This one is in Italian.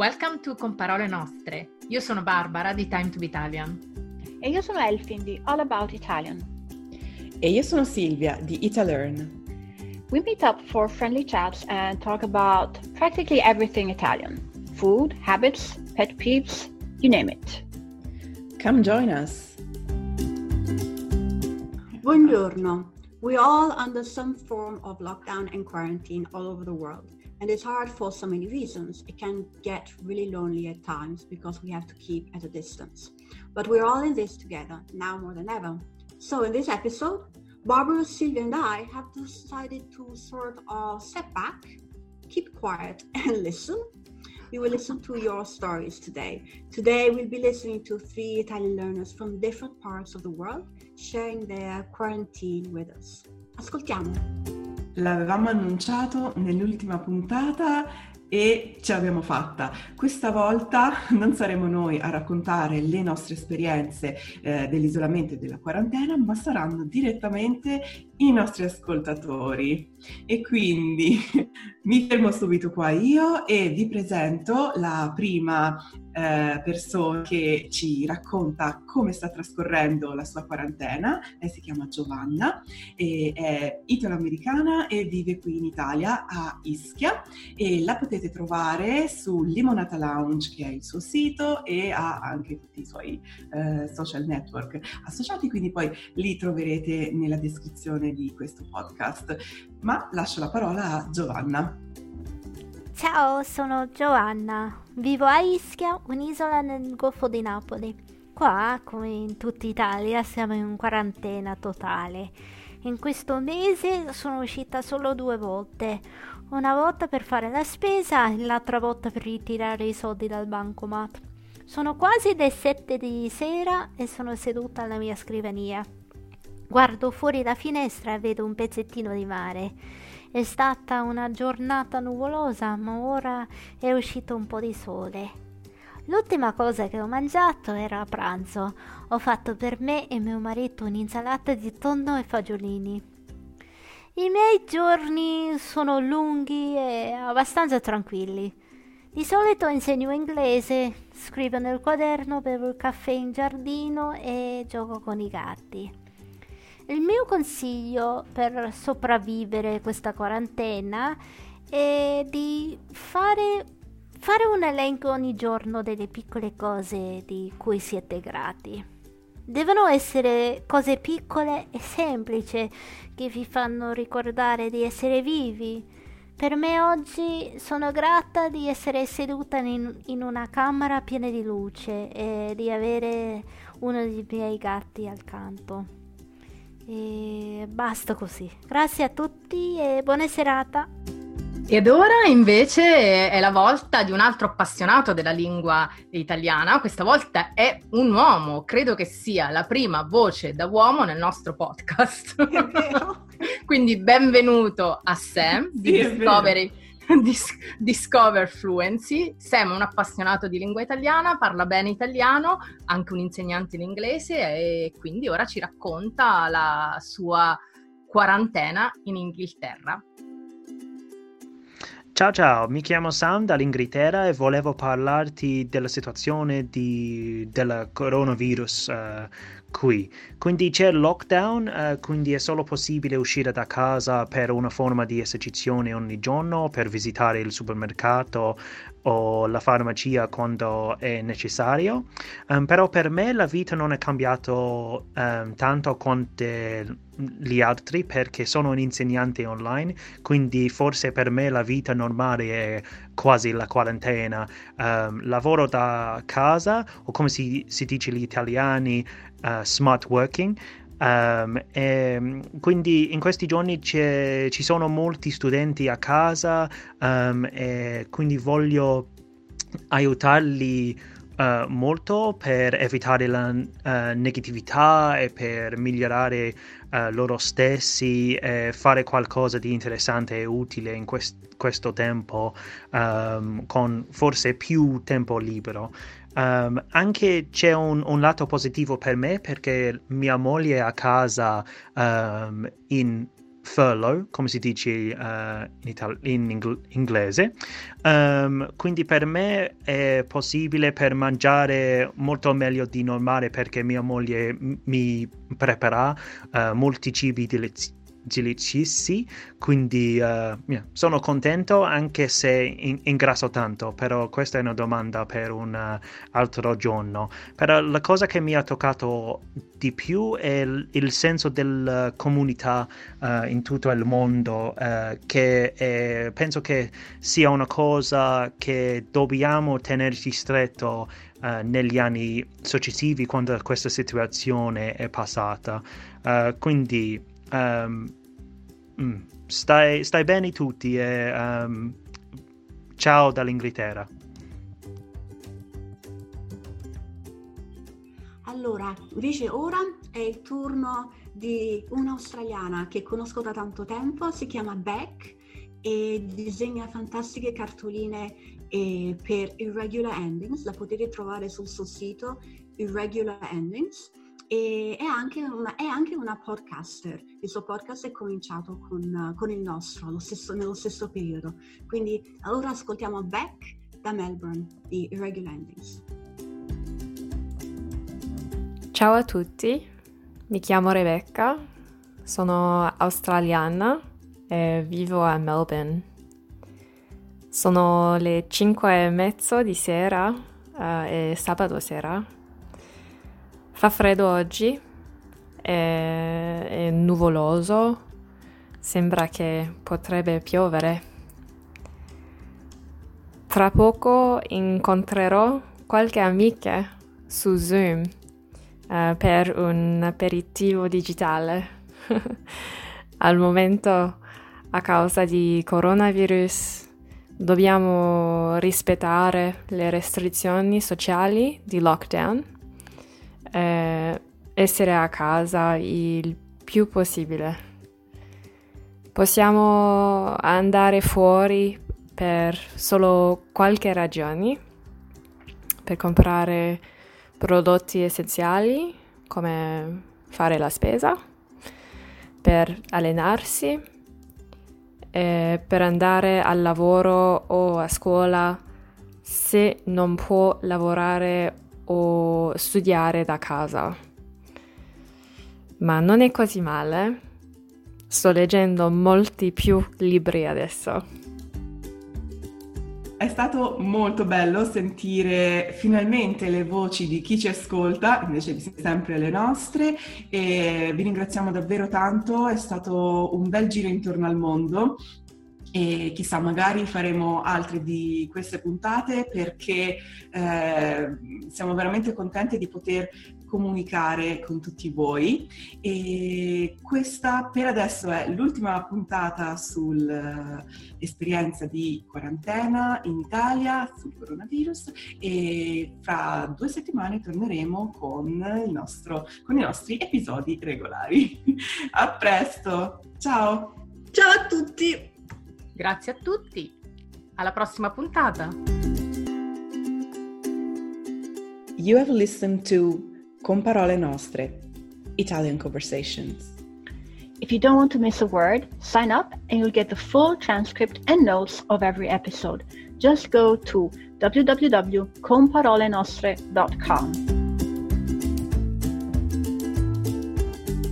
Welcome to Con Parole Nostre. Io sono Barbara di Time to Be Italian. E io sono Elfin di All About Italian. E io sono Silvia di Italearn. We meet up for friendly chats and talk about practically everything Italian food, habits, pet peeves, you name it. Come join us. Buongiorno. We're all under some form of lockdown and quarantine all over the world. And it's hard for so many reasons. It can get really lonely at times because we have to keep at a distance. But we're all in this together, now more than ever. So in this episode, Barbara, Sylvia, and I have decided to sort of step back, keep quiet, and listen. We will listen to your stories today. Today, we'll be listening to three Italian learners from different parts of the world sharing their quarantine with us. Ascoltiamo. L'avevamo annunciato nell'ultima puntata e ce l'abbiamo fatta. Questa volta non saremo noi a raccontare le nostre esperienze eh, dell'isolamento e della quarantena, ma saranno direttamente i nostri ascoltatori. E quindi mi fermo subito qua io e vi presento la prima eh, persona che ci racconta come sta trascorrendo la sua quarantena. Lei si chiama Giovanna, è italo-americana e vive qui in Italia a Ischia e la potete trovare su Limonata Lounge che è il suo sito e ha anche tutti i suoi eh, social network associati, quindi poi li troverete nella descrizione di questo podcast. Ma lascio la parola a Giovanna. Ciao, sono Giovanna. Vivo a Ischia, un'isola nel Golfo di Napoli. Qua, come in tutta Italia, siamo in quarantena totale. In questo mese sono uscita solo due volte. Una volta per fare la spesa e l'altra volta per ritirare i soldi dal bancomat. Sono quasi le sette di sera e sono seduta alla mia scrivania. Guardo fuori la finestra e vedo un pezzettino di mare. È stata una giornata nuvolosa, ma ora è uscito un po' di sole. L'ultima cosa che ho mangiato era a pranzo. Ho fatto per me e mio marito un'insalata di tonno e fagiolini. I miei giorni sono lunghi e abbastanza tranquilli. Di solito insegno inglese, scrivo nel quaderno, bevo il caffè in giardino e gioco con i gatti. Il mio consiglio per sopravvivere questa quarantena è di fare, un elenco ogni giorno delle piccole cose di cui siete grati. Devono essere cose piccole e semplici che vi fanno ricordare di essere vivi. Per me oggi sono grata di essere seduta in, in, una camera piena di luce e di avere uno dei miei gatti accanto. E basta così. Grazie a tutti e buona serata. Ed ora invece è la volta di un altro appassionato della lingua italiana, questa volta è un uomo, credo che sia la prima voce da uomo nel nostro podcast. Quindi benvenuto a Sam di sì, Discovery Dis- Discover Fluency. Sam è un appassionato di lingua italiana, parla bene italiano, anche un insegnante in inglese e quindi ora ci racconta la sua quarantena in Inghilterra. Ciao ciao, mi chiamo Sam dall'Inghilterra e volevo parlarti della situazione di, del coronavirus uh, qui. Quindi c'è il lockdown, uh, quindi è solo possibile uscire da casa per una forma di esercitazione ogni giorno, per visitare il supermercato o la farmacia quando è necessario. Um, però per me la vita non è cambiata um, tanto quanto gli altri perché sono un insegnante online, quindi forse per me la vita normale è quasi la quarantena. Um, lavoro da casa o come si, si dice gli italiani uh, smart working. Um, e, quindi in questi giorni ci sono molti studenti a casa um, e quindi voglio aiutarli uh, molto per evitare la uh, negatività e per migliorare uh, loro stessi e fare qualcosa di interessante e utile in quest- questo tempo um, con forse più tempo libero. Um, anche c'è un, un, lato positivo per me perché mia moglie è a casa um, in furlough, come si dice uh, in, itali- in ingl- inglese. Um, quindi per me è possibile per mangiare molto meglio di normale perché mia moglie m- mi prepara uh, molti cibi deliziosi Gilicissi, quindi uh, yeah, sono contento anche se in- ingrasso tanto, però questa è una domanda per un uh, altro giorno. Però la cosa che mi ha toccato di più è il, il senso della comunità uh, in tutto il mondo, che è, penso che sia una cosa che dobbiamo tenerci stretto negli anni successivi quando questa situazione è passata. quindi Um, stai, stai, bene tutti e um, ciao dall'Inghilterra. Allora, invece ora è il turno di un'australiana che conosco da tanto tempo, si chiama Beck e disegna fantastiche cartoline eh, per Irregular Endings, la potete trovare sul suo sito Irregular Endings e è anche, una, è anche una podcaster. Il suo podcast è cominciato con, con il nostro stesso, nello stesso periodo. Quindi allora ascoltiamo Beck da Melbourne di Irregular Endings. Ciao a tutti, mi chiamo Rebecca, sono australiana e vivo a Melbourne. Sono le 5 e mezzo di sera uh, e sabato sera Fa freddo oggi, è, è nuvoloso, sembra che potrebbe piovere. Tra poco incontrerò qualche amica su Zoom uh, per un aperitivo digitale. Al momento, a causa di coronavirus, dobbiamo rispettare le restrizioni sociali di lockdown eh, essere a casa il più possibile. Possiamo andare fuori per solo qualche ragione, per comprare prodotti essenziali come fare la spesa, per allenarsi, eh, per andare al lavoro o a scuola se non può lavorare o studiare da casa. Ma non è così male. Sto leggendo molti più libri adesso. È stato molto bello sentire finalmente le voci di chi ci ascolta, invece di sempre le nostre, e vi ringraziamo davvero tanto, è stato un bel giro intorno al mondo e chissà, magari faremo altre di queste puntate perché eh, siamo veramente contenti di poter comunicare con tutti voi e questa per adesso è l'ultima puntata sull'esperienza di quarantena in Italia sul coronavirus e fra due settimane torneremo con, nostro, con i nostri episodi regolari. A presto, ciao! Ciao a tutti! Grazie a tutti, alla prossima puntata. You have listened to Con Parole Nostre, Italian Conversations. If you don't want to miss a word, sign up and you'll get the full transcript and notes of every episode. Just go to www.comparolenostre.com.